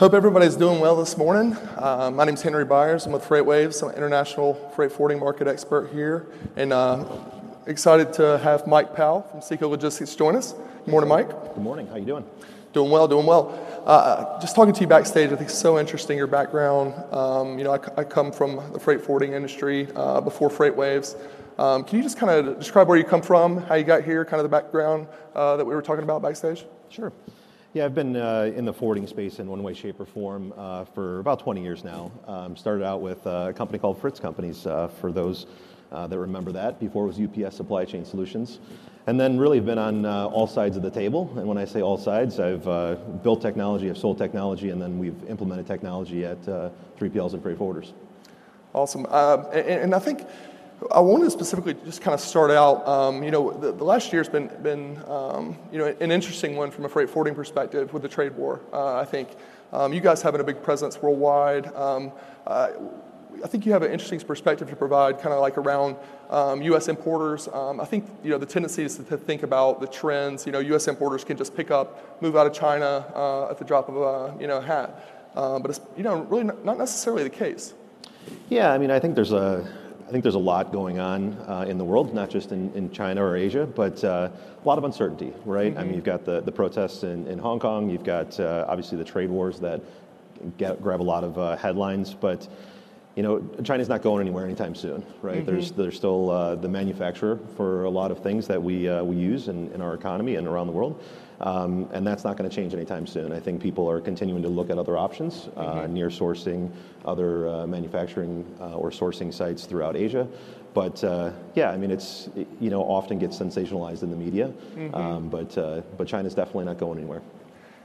Hope everybody's doing well this morning. Uh, my is Henry Byers. I'm with FreightWaves. I'm an international freight forwarding market expert here, and uh, excited to have Mike Powell from SEKO Logistics join us. Good morning, Mike. Good morning. How you doing? Doing well, doing well. Uh, just talking to you backstage, I think it's so interesting your background. Um, you know, I, I, come from the freight forwarding industry uh, before FreightWaves. Um, can you just kind of describe where you come from, how you got here, kind of the background uh, that we were talking about backstage? Sure. Yeah, I've been uh, in the forwarding space in one way, shape, or form uh, for about 20 years now. Um, started out with uh, a company called Fritz Companies, uh, for those uh, that remember that. Before it was UPS Supply Chain Solutions. And then really been on uh, all sides of the table. And when I say all sides, I've built technology, I've sold technology, and then we've implemented technology at 3PLs and freight forwarders. Awesome. and, and I think I wanted to specifically just kind of start out. Um, you know, the, the, last year's been been um, you know an interesting one from a freight forwarding perspective with the trade war. Uh, I think um, you guys having a big presence worldwide. Um, uh, I think you have an interesting perspective to provide, kind of like around U.S. Um, importers. Um, I think you know the tendency is to think about the trends. You know, U.S. importers can just pick up, move out of China uh, at the drop of a you know hat, but it's you know really not necessarily the case. Yeah, I mean, I think there's a I think there's a lot going on uh, in the world, not just in, in China or Asia, but uh, a lot of uncertainty, right? Mm-hmm. I mean, you've got the, the protests in, in Hong Kong, you've got uh, obviously the trade wars that get, grab a lot of uh, headlines, but you know, China's not going anywhere anytime soon, right? Mm-hmm. There's, there's still uh, the manufacturer for a lot of things that we, uh, we use in, in our economy and around the world. Um, and that's not going to change anytime soon. I think people are continuing to look at other options, uh, mm-hmm. near sourcing, other uh, manufacturing uh, or sourcing sites throughout Asia. But uh, yeah, I mean, it's you know often gets sensationalized in the media, mm-hmm. um, but uh, but China's definitely not going anywhere.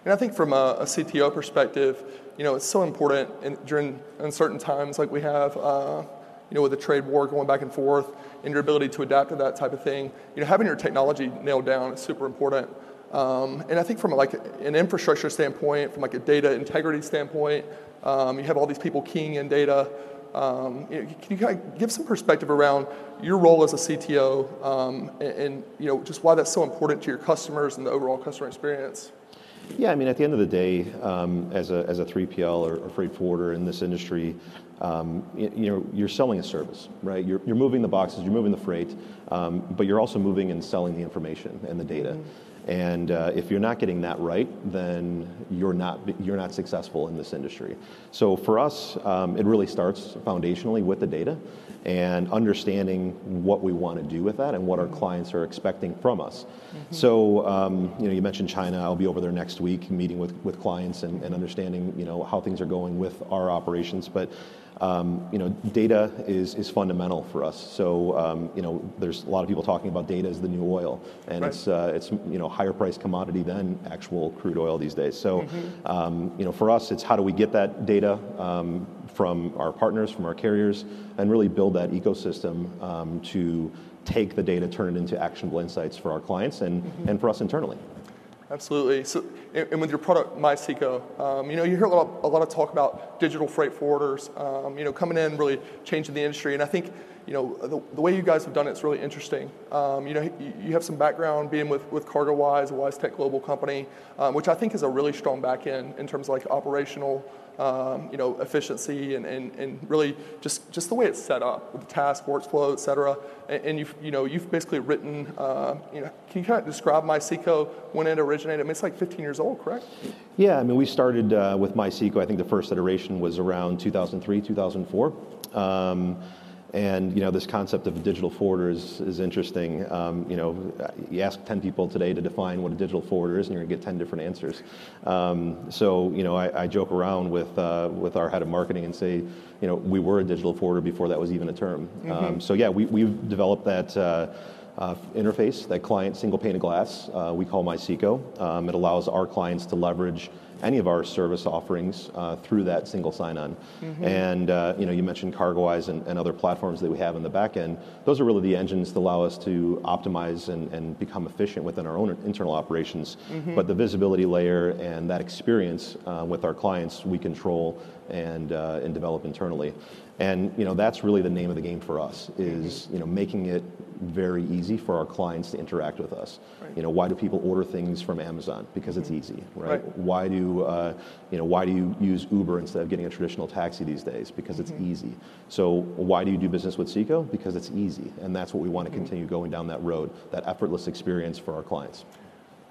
And I think from a, a CTO perspective, you know, it's so important in, during uncertain times like we have. Uh, you know, with the trade war going back and forth, and your ability to adapt to that type of thing, you know, having your technology nailed down is super important. Um, and I think from like an infrastructure standpoint, from like a data integrity standpoint, um, you have all these people keying in data. Um, you know, can you kind of give some perspective around your role as a CTO um, and, and, you know just why that's so important to your customers and the overall customer experience? Yeah, I mean, at the end of the day, um, as a as a 3PL or, or freight forwarder in this industry, um, you, you, know, you're selling a service, right? You're, you're moving the boxes, you're moving the freight, um, but you're also moving and selling the information and the data. Mm-hmm. And uh, if you're not getting that right, then you're not you're not successful in this industry. So for us, um, it really starts foundationally with the data and understanding what we want to do with that and what our clients are expecting from us. Mm-hmm. So um, you know, you mentioned China. I'll be over there next week, meeting with with clients and, and understanding you know how things are going with our operations, but. Um, you know, data is, is fundamental for us. So, um, you know, there's a lot of people talking about data as the new oil, and right. it's, uh, it's, you know, higher price commodity than actual crude oil these days. So, mm-hmm. um, you know, for us, it's how do we get that data um, from our partners, from our carriers, and really build that ecosystem um, to take the data, turn it into actionable insights for our clients and, mm-hmm. and for us internally. Absolutely. So, and with your product, MySEKO, um, you know, you hear a lot, of, a lot of talk about digital freight forwarders, um, you know, coming in, really changing the industry. And I think, you know, the, the way you guys have done it is really interesting. Um, you know, you, you, have some background being with, with CargoWise, a WiseTech global company, um, which I think is a really strong back end in terms of like operational um, you know, efficiency and, and, and really just, just the way it's set up with the task, workflow, et cetera. And, and you've, you know, you've basically written, uh, you know, can you kind of describe MySEKO when it originated? I mean, it's like 15 years old, correct? Yeah, I mean, we started uh, with MySEKO, I think the first iteration was around 2003, 2004. Um, and you know, this concept of a digital forwarder is, is interesting. Um, you know, you ask 10 people today to define what a digital forwarder is, and you're going to get 10 different answers. Um, so, you know, I, I joke around with, uh, with our head of marketing and say, you know, we were a digital forwarder before that was even a term. Mm-hmm. Um, so, yeah, we, we've developed that. Uh, uh, interface, that client single pane of glass, uh, we call MySEKO. Um, it allows our clients to leverage any of our service offerings uh, through that single sign-on. Mm-hmm. And uh, you know, you mentioned CargoWise and, and, other platforms that we have in the back end. Those are really the engines that allow us to optimize and, and become efficient within our own internal operations. Mm-hmm. But the visibility layer and that experience uh, with our clients, we control and uh, and develop internally. And you know, that's really the name of the game for us is mm-hmm. you know making it very easy for our clients to interact with us. Right. You know, why do people order things from Amazon? Because it's mm-hmm. easy, right? right? Why do you, uh, you know, why do you use Uber instead of getting a traditional taxi these days? Because it's easy. So why do you do business with SEKO? Because it's easy, and that's what we want to continue going down that road, that effortless experience for our clients.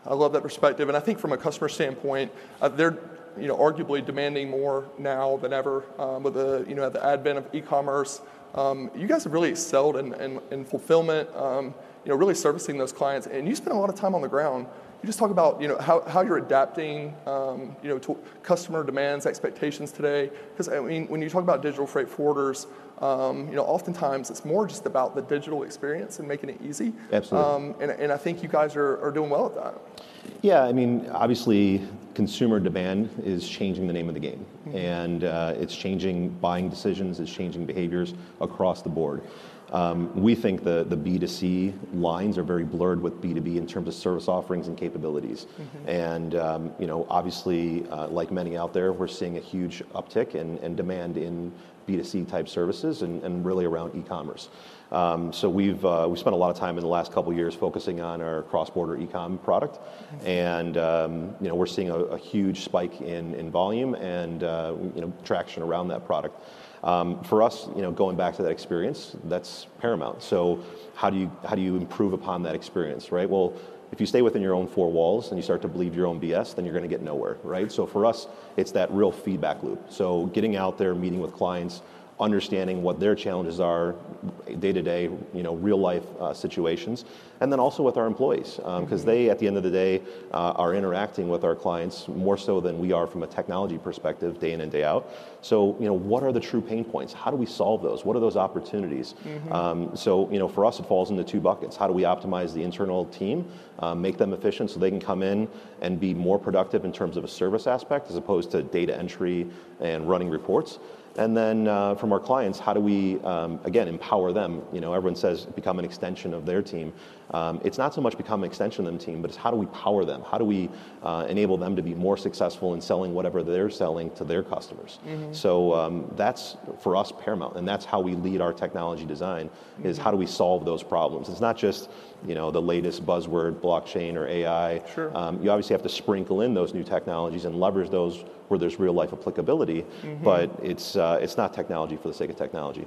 I love that perspective, and I think from a customer standpoint, uh, they're you know arguably demanding more now than ever um, with the you know the advent of e-commerce. Um, you guys have really excelled in, in, in fulfillment, um, you know, really servicing those clients, and you spend a lot of time on the ground. You just talk about you know how, how you're adapting um, you know to customer demands, expectations today. Because I mean, when you talk about digital freight forwarders, um, you know, oftentimes it's more just about the digital experience and making it easy. Absolutely. Um, and, and I think you guys are, are doing well at that. Yeah, I mean, obviously, consumer demand is changing the name of the game, and uh, it's changing buying decisions, it's changing behaviors across the board. Um, we think the, the B2C lines are very blurred with B2B in terms of service offerings and capabilities. And, um, you know, obviously, uh, like many out there, we're seeing a huge uptick in, demand in B2C type services and, and really around e-commerce. Um, so we've uh, we spent a lot of time in the last couple of years focusing on our cross-border e-com product, and um, you know we're seeing a, a huge spike in, in volume and uh, you know traction around that product. Um, for us, you know, going back to that experience, that's paramount. So how do you how do you improve upon that experience, right? Well, if you stay within your own four walls and you start to believe your own BS, then you're going to get nowhere, right? So for us, it's that real feedback loop. So getting out there, meeting with clients, understanding what their challenges are day to day, you know, real life uh, situations, and then also with our employees, because um, they, at the end of the day, uh, are interacting with our clients more so than we are from a technology perspective, day in and day out. So, you know, what are the true pain points? How do we solve those? What are those opportunities? Mm-hmm. Um, so, you know, for us, it falls into two buckets. How do we optimize the internal team, um, make them efficient so they can come in and be more productive in terms of a service aspect as opposed to data entry and running reports? And then uh, from our clients, how do we, um, again, empower them? You know, everyone says become an extension of their team. Um, it's not so much become an extension of the team, but it's how do we power them? How do we uh, enable them to be more successful in selling whatever they're selling to their customers? Mm-hmm. So um, that's for us paramount, and that's how we lead our technology design. Is mm-hmm. how do we solve those problems? It's not just you know the latest buzzword, blockchain or AI. Sure. Um, you obviously have to sprinkle in those new technologies and leverage those where there's real life applicability, mm-hmm. but it's uh, it's not technology for the sake of technology.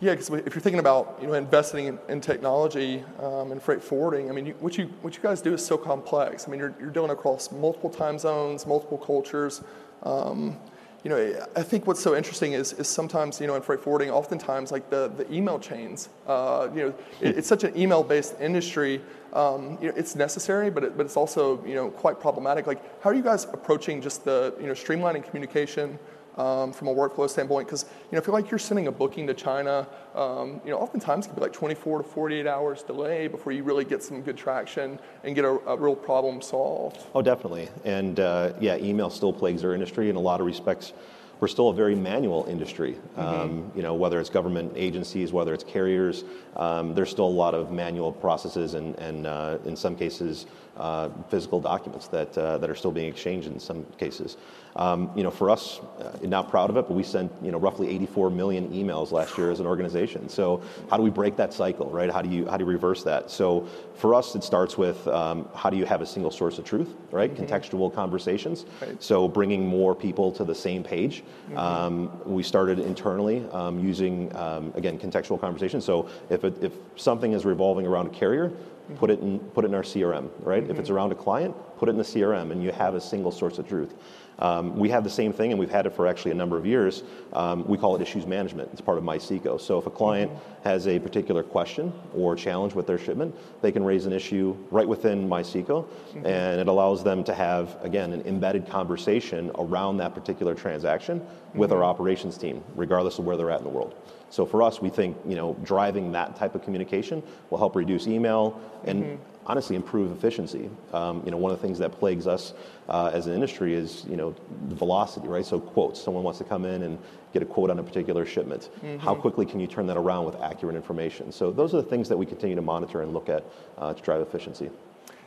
Yeah, because if you're thinking about you know investing in, in technology um, and freight forwarding, I mean, you, what you what you guys do is so complex. I mean, you're you're dealing across multiple time zones, multiple cultures. Um, you know, I think what's so interesting is, is sometimes, you know, in freight forwarding, oftentimes like the, the email chains, uh, you know, it, it's such an email-based industry. Um, you know, it's necessary, but it, but it's also, you know, quite problematic. Like, how are you guys approaching just the, you know, streamlining communication? Um, from a workflow standpoint because you know, if you're like you're sending a booking to China, um, you know, oftentimes it can be like 24 to 48 hours delay before you really get some good traction and get a, a real problem solved. Oh, definitely. And uh, yeah, email still plagues our industry in a lot of respects. We're still a very manual industry. Mm-hmm. Um, you know, whether it's government agencies, whether it's carriers, um, there's still a lot of manual processes and, and uh, in some cases, uh, physical documents that, uh, that are still being exchanged in some cases. Um, you know, for us, uh, not proud of it, but we sent you know roughly 84 million emails last year as an organization. So how do we break that cycle, right? How do you how do you reverse that? So for us, it starts with um, how do you have a single source of truth, right? Mm-hmm. Contextual conversations. Right. So bringing more people to the same page. Mm-hmm. Um, we started internally um, using um, again contextual conversations. So if it, if something is revolving around a carrier, put it in put it in our CRM, right? Mm-hmm. If it's around a client, put it in the CRM, and you have a single source of truth. Um, we have the same thing, and we've had it for actually a number of years. Um, we call it issues management. It's part of MySEKO. So if a client mm-hmm. has a particular question or challenge with their shipment, they can raise an issue right within MySEKO, mm-hmm. and it allows them to have, again, an embedded conversation around that particular transaction mm-hmm. with our mm-hmm. operations team, regardless of where they're at in the world. So for us, we think you know driving that type of communication will help reduce email and mm-hmm honestly improve efficiency. Um, you know, one of the things that plagues us uh, as an industry is you know velocity, right? So quotes. Someone wants to come in and get a quote on a particular shipment. Mm-hmm. How quickly can you turn that around with accurate information? So those are the things that we continue to monitor and look at uh, to drive efficiency.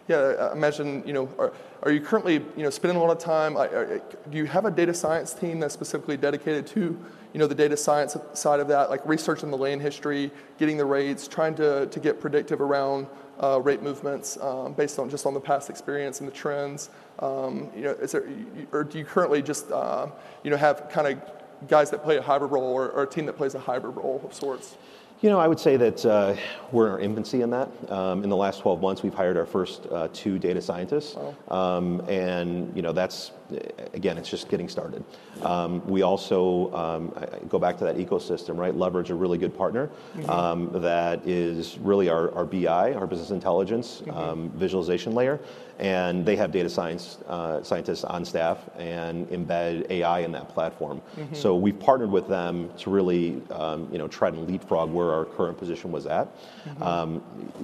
Yeah, I imagine, you know, are, are you currently, you know, spending a lot of time, are, do you have a data science team that's specifically dedicated to, you know, the data science side of that, like researching the lane history, getting the rates, trying to, to get predictive around uh, rate movements um, based on just on the past experience and the trends? Um, you know, is there, or do you currently just uh, you know have kind of guys that play a hybrid role or, or, a team that plays a hybrid role of sorts? You know, I would say that uh, we're in our infancy in that. Um, in the last 12 months, we've hired our first uh, two data scientists, wow. um, and you know that's again, it's just getting started. Um, we also um, go back to that ecosystem, right? Leverage a really good partner mm-hmm. Um, that is really our, our BI, our business intelligence mm-hmm. Um, visualization layer, and they have data science uh, scientists on staff and embed AI in that platform. Mm-hmm. So we've partnered with them to really, um, you know, try to leapfrog where our current position was at. Mm-hmm. Um,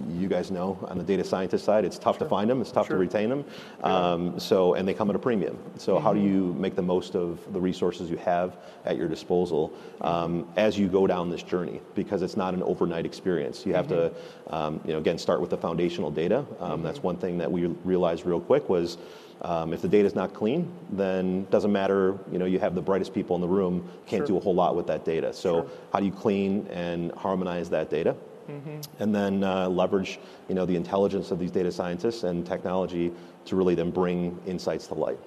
you guys know on the data scientist side, it's tough sure. to find them, it's tough sure. to retain them. Um, so and they come at a premium. So mm-hmm. how do mm-hmm. you make the most of the resources you have at your disposal um, as you go down this journey? Because it's not an overnight experience. You have to, um, you know, again, start with the foundational data. That's one thing that we realized realized real quick was um, if the data is not clean, then doesn't matter. You know, you have the brightest people in the room, can't sure. do a whole lot with that data. So sure. how do you clean and harmonize that data? Mm-hmm. And then uh, leverage, you know, the intelligence of these data scientists and technology to really then bring insights to light.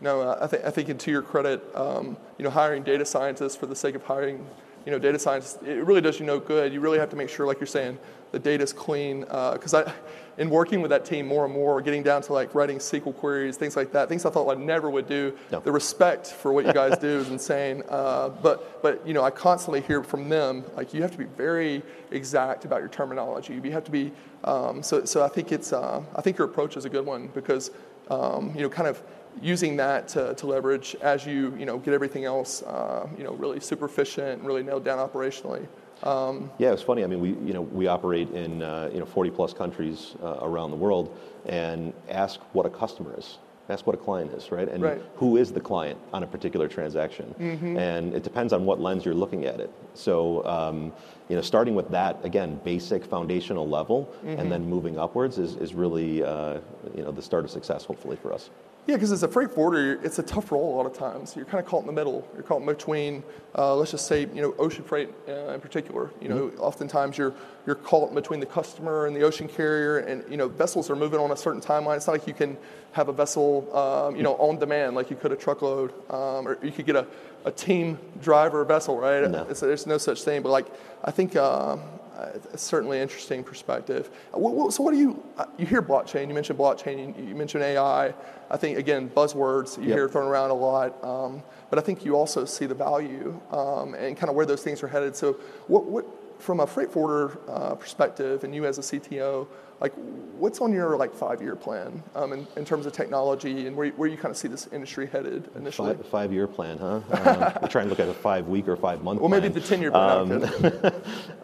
No, I, think I think to your credit, um, you know, hiring data scientists for the sake of hiring, you know, data scientists, it really does you no good. You really have to make sure, like you're saying, the data's clean. Because uh, I, in working with that team more and more, getting down to like writing SQL queries, things like that, things I thought I never would do. No. The respect for what you guys do is insane. Uh, but but you know, I constantly hear from them like you have to be very exact about your terminology. You have to be. Um, so so I think it's uh, I think your approach is a good one because um, you know kind of using that to, to leverage as you you know get everything else uh, you know really super efficient and really nailed down operationally. Um, yeah, it's funny. I mean, we you know we operate in uh, you know 40 plus countries uh, around the world, and ask what a customer is. Ask what a client is, right? And right. who is the client on a particular transaction? Mm-hmm. And it depends on what lens you're looking at it. So, um, you know, starting with that again, basic foundational level, mm-hmm. and then moving upwards is is really uh, you know the start of success, hopefully for us. Yeah, because as a freight forwarder, it's a tough role a lot of times. You're kind of caught in the middle. You're caught in between, uh, let's just say, you know, ocean freight uh, in particular. You know, mm-hmm. oftentimes you're you're caught between the customer and the ocean carrier, and you know, vessels are moving on a certain timeline. It's not like you can have a vessel, um, you know, on demand like you could a truckload, um, or you could get a, a team driver vessel, right? No. there's no such thing. But like, I think. Uh, it's certainly interesting perspective. So what do you, uh, you hear blockchain, you mentioned blockchain, you mentioned AI. I think, again, buzzwords you yep. hear thrown around a lot. Um, but I think you also see the value um, and kind of where those things are headed. So, what, what from a freight forwarder uh, perspective, and you as a CTO, like what's on your like five year plan um, in, in, terms of technology and where, where you kind of see this industry headed initially? Five, five year plan, huh? Um, we're trying to look at a five week or five month. Well, plan. maybe the ten year plan.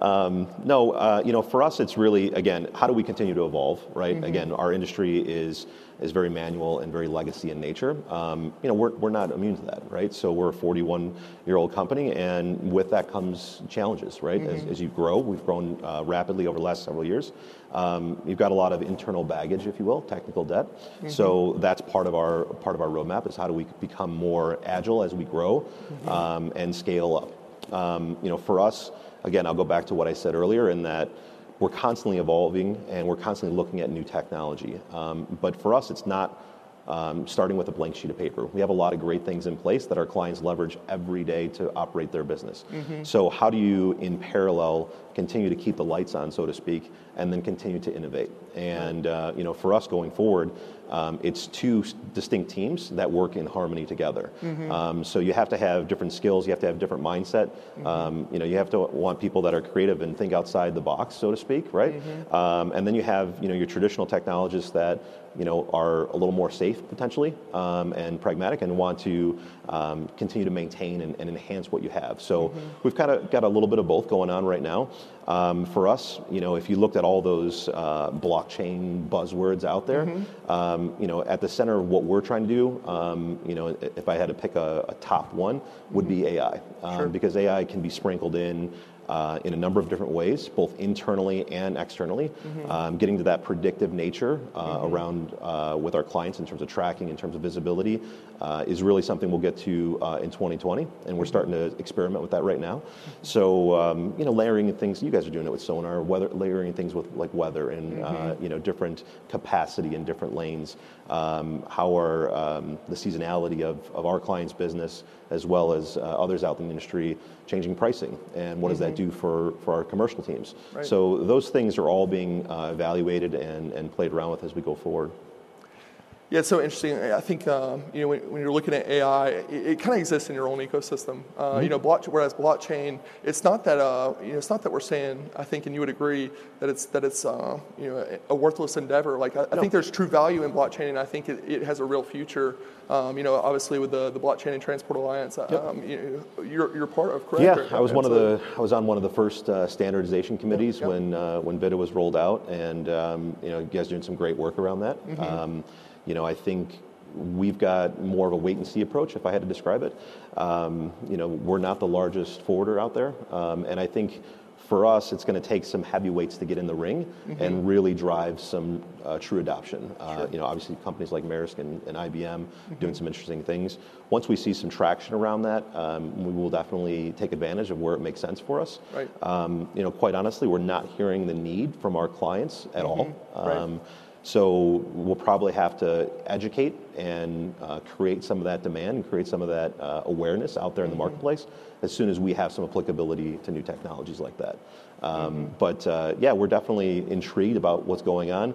Um, um, no, uh, you know, for us, it's really again, how do we continue to evolve? Right. Mm-hmm. Again, our industry is is very manual and very legacy in nature. Um, you know, we're, we're not immune to that, right? So we're a 41 year old company, and with that comes challenges, right? Mm-hmm. As, as, you grow, we've grown uh, rapidly over the last several years. Um, you've got a lot of internal baggage, if you will, technical debt. Mm-hmm. So that's part of our part of our roadmap is how do we become more agile as we grow mm-hmm. um, and scale up. Um, you know, for us, again, I'll go back to what I said earlier in that we're constantly evolving and we're constantly looking at new technology. Um, but for us, it's not um, starting with a blank sheet of paper. We have a lot of great things in place that our clients leverage every day to operate their business. Mm-hmm. So, how do you, in parallel, continue to keep the lights on, so to speak, and then continue to innovate? And uh, you know, for us going forward, um, it's two distinct teams that work in harmony together. Mm-hmm. Um, so you have to have different skills. You have to have different mindset. Mm-hmm. Um, you know, you have to want people that are creative and think outside the box, so to speak, right? Mm-hmm. Um, and then you have you know your traditional technologists that you know are a little more safe potentially um, and pragmatic and want to um, continue to maintain and, and, enhance what you have. So mm-hmm. we've kind of got a little bit of both going on right now. Um, for us, you know, if you looked at all those uh, blockchain buzzwords out there, mm-hmm. um, you know, at the center of what we're trying to do, um, you know, if I had to pick a, a top one, would be mm-hmm. AI, um, sure. because AI can be sprinkled in uh, in a number of different ways, both internally and externally. Mm-hmm. Um, getting to that predictive nature uh, around uh, with our clients in terms of tracking, in terms of visibility, uh, is really something we'll get to uh, in 2020, and Mm-hmm. we're starting to experiment with that right now. So um, you know, layering things. You guys are doing it with sonar, weather, layering things with like weather and uh, Mm-hmm. you know different capacity in different lanes. Um, how are um, the seasonality of, of our clients' business as well as uh, others out in the industry changing pricing, and what does that do for, for our commercial teams? Right. So those things are all being uh, evaluated and, and played around with as we go forward. Yeah, it's so interesting. I think um, you know when, when you're looking at AI, it, it kind of exists in your own ecosystem. Uh, You know, block, whereas blockchain, it's not that uh, you know, it's not that we're saying. I think, and you would agree that it's that it's uh, you know a worthless endeavor. Like I, I think there's true value in blockchain, and I think it, it has a real future. Um, you know, obviously with the, the blockchain and transport alliance, um, you know, you're you're part of correct? Yeah, I was one of the I was on one of the first uh, standardization committees yep. when uh, when BiTA was rolled out, and um, you know, you guys doing some great work around that. Mm-hmm. Um, you know, I think we've got more of a wait and see approach, if I had to describe it. Um, you know, we're not the largest forwarder out there, um, and I think. For us, it's going to take some heavyweights to get in the ring Mm-hmm. and really drive some uh, true adoption. Uh, you know, obviously companies like Maersk and, and IBM Mm-hmm. doing some interesting things. Once we see some traction around that, um, we will definitely take advantage of where it makes sense for us. Right. Um, you know, quite honestly, we're not hearing the need from our clients at all. Mm-hmm. Right. So we'll probably have to educate and uh, create some of that demand and create some of that uh, awareness out there in the marketplace as soon as we have some applicability to new technologies like that. Um, But uh, yeah, we're definitely intrigued about what's going on.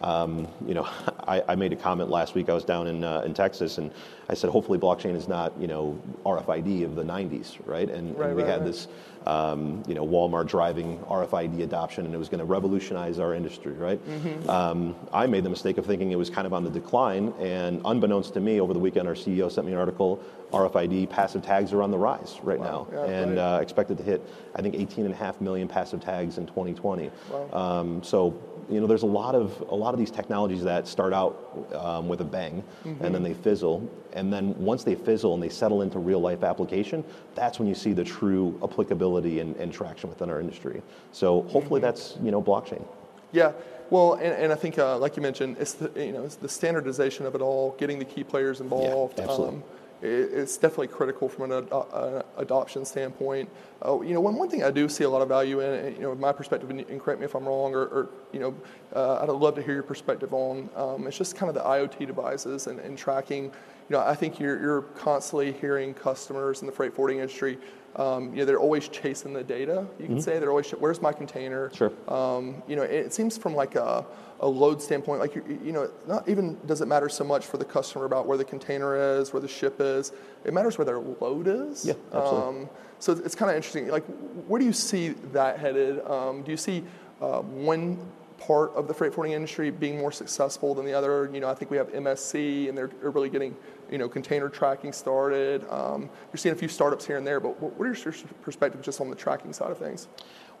Um, you know, I, I made a comment last week. I was down in uh, in Texas, and I said, hopefully, blockchain is not you know RFID of the '90s, right? And, Right, and we right, had right. this um, you know Walmart driving RFID adoption, and it was going to revolutionize our industry, right? Mm-hmm. Um, I made the mistake of thinking it was kind of on the decline, and unbeknownst to me, over the weekend, our CEO sent me an article. RFID passive tags are on the rise right now, Yeah, and uh, expected to hit, I think, 18.5 million passive tags in 2020. Um, so, you know, there's a lot of a lot of these technologies that start out um, with a bang, and then they fizzle, and then once they fizzle and they settle into real life application, that's when you see the true applicability and, and traction within our industry. So, hopefully, that's you know, blockchain. Yeah, well, and, and I think, uh, like you mentioned, it's the you know it's the standardization of it all, getting the key players involved. Yeah, absolutely. Um, it's definitely critical from an ad- uh, adoption standpoint. Uh, you know, one, one thing I do see a lot of value in, and, you know, my perspective, and, correct me if I'm wrong, or, or you know, uh, I'd love to hear your perspective on. Um, it's just kind of the IoT devices and, and tracking. You know, I think you're, you're constantly hearing customers in the freight forwarding industry. Um, you know, they're always chasing the data. You can say they're always, where's my container? Sure. Um, you know, it seems from like a, a load standpoint, like you, you know, not even does it matter so much for the customer about where the container is, where the ship is. It matters where their load is. Yeah, absolutely. Um, so it's kind of interesting. Like, where do you see that headed? Um, do you see uh, one part of the freight forwarding industry being more successful than the other? You know, I think we have MSC, and they're, really getting you know container tracking started. Um, you're seeing a few startups here and there, but what are your perspectives just on the tracking side of things?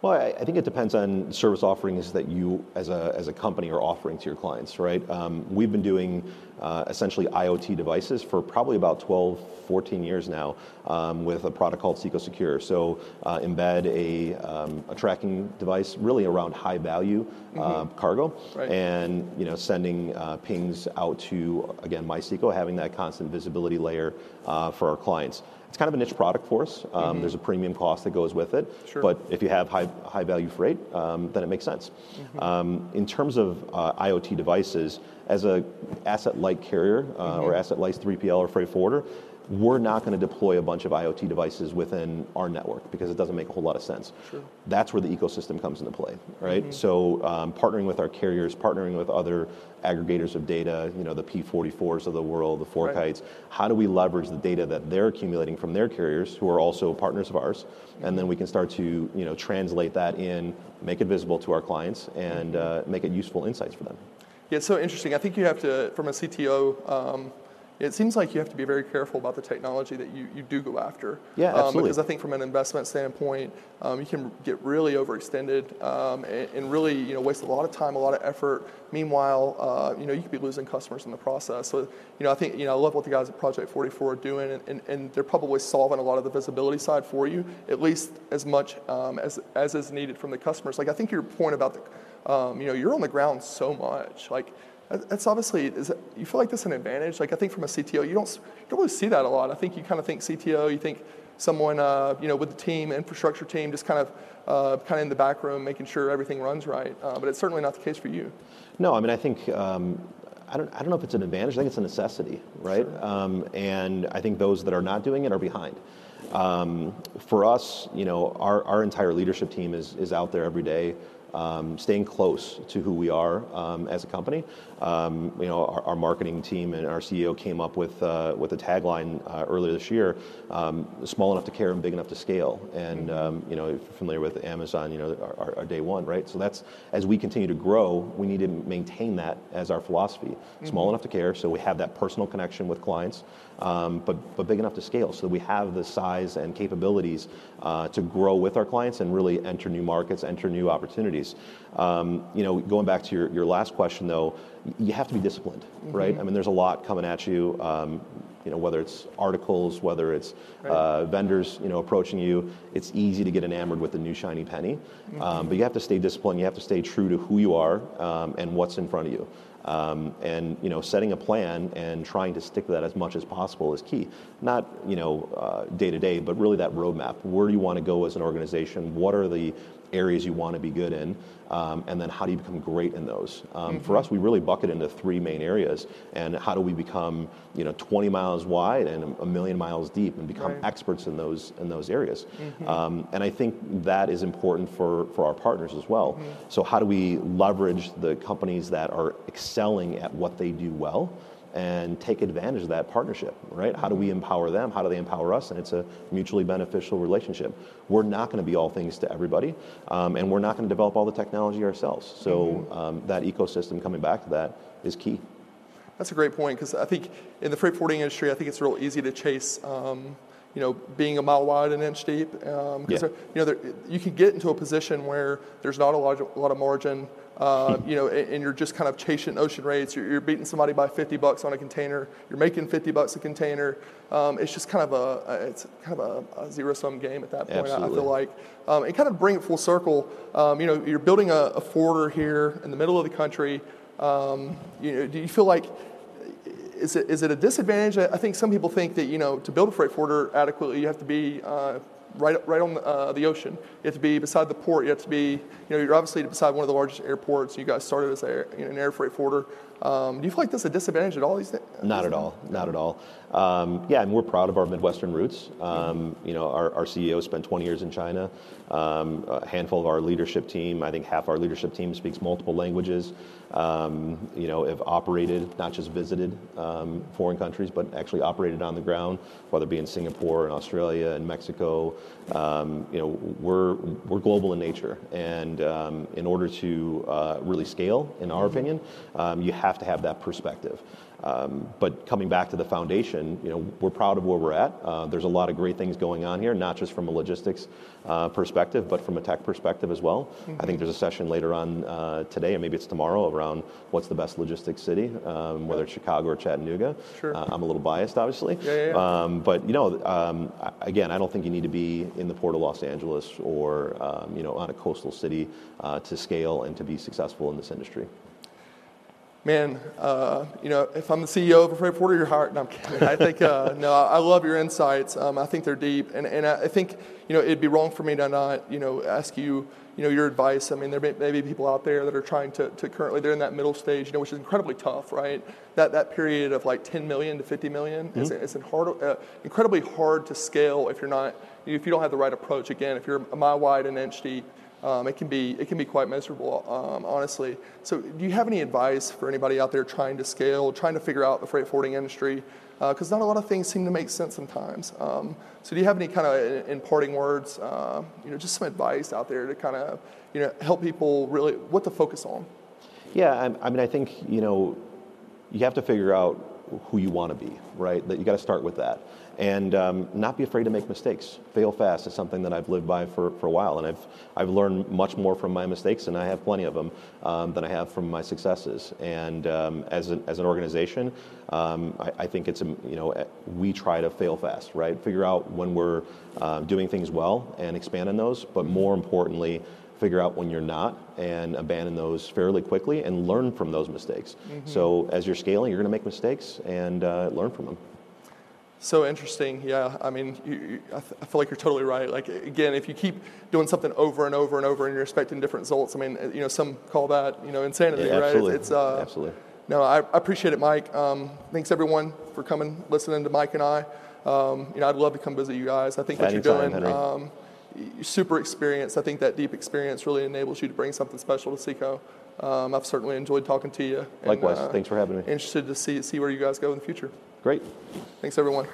Well, I, I think it depends on service offerings that you, as a, as a company, are offering to your clients, right? Um, we've been doing uh, essentially IoT devices for probably about 12, 14 years now um, with a product called SEKO Secure. So uh, embed a, um, a tracking device really around high value uh, cargo Right. and you know sending uh, pings out to again MySEKO, having that constant visibility layer uh, for our clients. It's kind of a niche product for us. Um, There's a premium cost that goes with it, Sure. but if you have high high value freight, um, then it makes sense. Um, in terms of uh, IoT devices, as a asset light carrier uh, or asset light 3PL or freight forwarder, we're not going to deploy a bunch of IoT devices within our network because it doesn't make a whole lot of sense. Sure. That's where the ecosystem comes into play, right? So um, partnering with our carriers, partnering with other aggregators of data, you know, the P44s of the world, the Right. FourKites, how do we leverage the data that they're accumulating from their carriers, who are also partners of ours, and then we can start to, you know, translate that in, make it visible to our clients, and uh, make it useful insights for them. Yeah, it's so interesting. I think you have to, from a CTO, um, it seems like you have to be very careful about the technology that you, you do go after. Yeah, absolutely. Um, because I think from an investment standpoint, um, you can get really overextended um, and, and, really you know waste a lot of time, a lot of effort. Meanwhile, uh, you know you could be losing customers in the process. So you know I think you know I love what the guys at Project 44 are doing, and, and, and they're probably solving a lot of the visibility side for you, at least as much um, as as is needed from the customers. Like I think your point about the um, you know you're on the ground so much like that's obviously is it, you feel like that's an advantage. Like I think from a CTO, you don't you don't really see that a lot. I think you kind of think CTO, you think someone uh, you know with the team, infrastructure team, just kind of uh, kind of in the back room, making sure everything runs right. Uh, but it's certainly not the case for you. No, I mean I think. Um, I don't, I don't know if it's an advantage. I think it's a necessity, right? Sure. Um, and I think those that are not doing it are behind. Um, for us, you know, our, our entire leadership team is, is out there every day um, staying close to who we are um, as a company. Um, you know, our, our, marketing team and our CEO came up with uh, with a tagline uh, earlier this year: um, "Small enough to care and big enough to scale." And um, you know, if you're familiar with Amazon, you know, our, our, day one, right? So that's as we continue to grow, we need to maintain that as our philosophy: mm-hmm. small enough to care, so we have that personal connection with clients, um, but but big enough to scale, so that we have the size and capabilities uh, to grow with our clients and really enter new markets, enter new opportunities. Um, you know, going back to your, your last question though, you have to be disciplined, mm-hmm. right? I mean, there's a lot coming at you. Um, you know, whether it's articles, whether it's right. uh, vendors, you know, approaching you, it's easy to get enamored with the new shiny penny. Mm-hmm. Um, but you have to stay disciplined. You have to stay true to who you are um, and what's in front of you. Um, and you know, setting a plan and trying to stick to that as much as possible is key. Not you know uh, day to day, but really that roadmap. Where do you want to go as an organization? What are the areas you want to be good in, um, and then how do you become great in those? Um, mm-hmm. For us, we really bucket into three main areas, and how do we become, you know, 20 miles wide and a million miles deep, and become right. experts in those in those areas? Mm-hmm. Um, and I think that is important for for our partners as well. Mm-hmm. So how do we leverage the companies that are excelling at what they do well? And take advantage of that partnership, right? How do we empower them? How do they empower us? And it's a mutually beneficial relationship. We're not going to be all things to everybody, um, and we're not going to develop all the technology ourselves. So mm-hmm. um, that ecosystem, coming back to that, is key. That's a great point because I think in the freight forwarding industry, I think it's real easy to chase. Um, you know, being a mile wide and inch deep, because um, yeah. you know there, you can get into a position where there's not a lot, of, a lot of margin, uh, you know, and, and, you're just kind of chasing ocean rates. You're, you're, beating somebody by 50 bucks on a container. You're making 50 bucks a container. Um, it's just kind of a, it's kind of a, a zero sum game at that point. I, I, feel like, um, and kind of bring it full circle. Um, you know, you're building a, a, forwarder here in the middle of the country. Um, you know, do you feel like is it, is it a disadvantage? I think some people think that you know to build a freight forwarder adequately, you have to be uh, right, right on the, uh, the, ocean. You have to be beside the port. You have to be, you know, you're obviously beside one of the largest airports. You guys started as a, you know, an air freight forwarder. Um, do you feel like that's a disadvantage at all? These things? Not at all. Not at all. Um, yeah, and we're proud of our Midwestern roots. Um, you know, our, our, CEO spent 20 years in China. Um, a handful of our leadership team, I think half our leadership team speaks multiple languages. Um, you know, have operated, not just visited um, foreign countries, but actually operated on the ground, whether it be in Singapore and Australia and Mexico. you know, we're we're global in nature, and in order to uh, really scale, in our opinion, you have to have that perspective. Um, but coming back to the foundation, you know, we're proud of where we're at. Uh, there's a lot of great things going on here, not just from a logistics uh, perspective, but from a tech perspective as well. Mm-hmm. I think there's a session later on uh, today, or maybe it's tomorrow, around what's the best logistics city, um, whether it's Chicago or Chattanooga. Sure. I'm a little biased, obviously. Yeah, yeah. Um, but you know, um, again, I don't think you need to be in the port of Los Angeles or um, you know on a coastal city uh, to scale and to be successful in this industry man, uh, you know, if I'm the CEO of a freight forwarder, you're hired. No, I'm kidding. I think, uh, no, I love your insights. Um, I think they're deep. And, and I think, you know, it'd be wrong for me to not, you know, ask you, you know, your advice. I mean, there may, may be people out there that are trying to, to currently, they're in that middle stage, you know, which is incredibly tough, right? That, that period of like 10 million to 50 million mm-hmm. is, is hard, uh, incredibly hard to scale if you're not, if you don't have the right approach. Again, if you're a mile wide and inch deep, um, it can be it can be quite miserable, um, honestly. So, do you have any advice for anybody out there trying to scale, trying to figure out the freight forwarding industry? Because uh, not a lot of things seem to make sense sometimes. Um, so, do you have any kind of imparting words? Uh, you know, just some advice out there to kind of you know help people really what to focus on. Yeah, I, I mean, I think you know you have to figure out who you want to be, right? That you got to start with that, and um, not be afraid to make mistakes. Fail fast is something that I've lived by for, for a while, and I've I've learned much more from my mistakes, and I have plenty of them um, than I have from my successes. And um, as an as an organization, um, I, I think it's a, you know we try to fail fast, right? Figure out when we're uh, doing things well and expand on those, but more importantly figure out when you're not and abandon those fairly quickly and learn from those mistakes. Mm-hmm. So as you're scaling, you're going to make mistakes and uh, learn from them. So interesting, yeah. I mean, you, you, I, th- I, feel like you're totally right. Like again, if you keep doing something over and over and over, and you're expecting different results, I mean, uh, you know, some call that you know insanity, yeah, absolutely. right? It's, it's uh, absolutely. No, I, I, appreciate it, Mike. Um, thanks everyone for coming, listening to Mike and I. Um, you know, I'd love to come visit you guys. I think what you're doing. Um, super experience. I think that deep experience really enables you to bring something special to SEKO. Um, I've certainly enjoyed talking to you. And, Likewise. Uh, Thanks for having me. Interested to see see where you guys go in the future. Great. Thanks, everyone.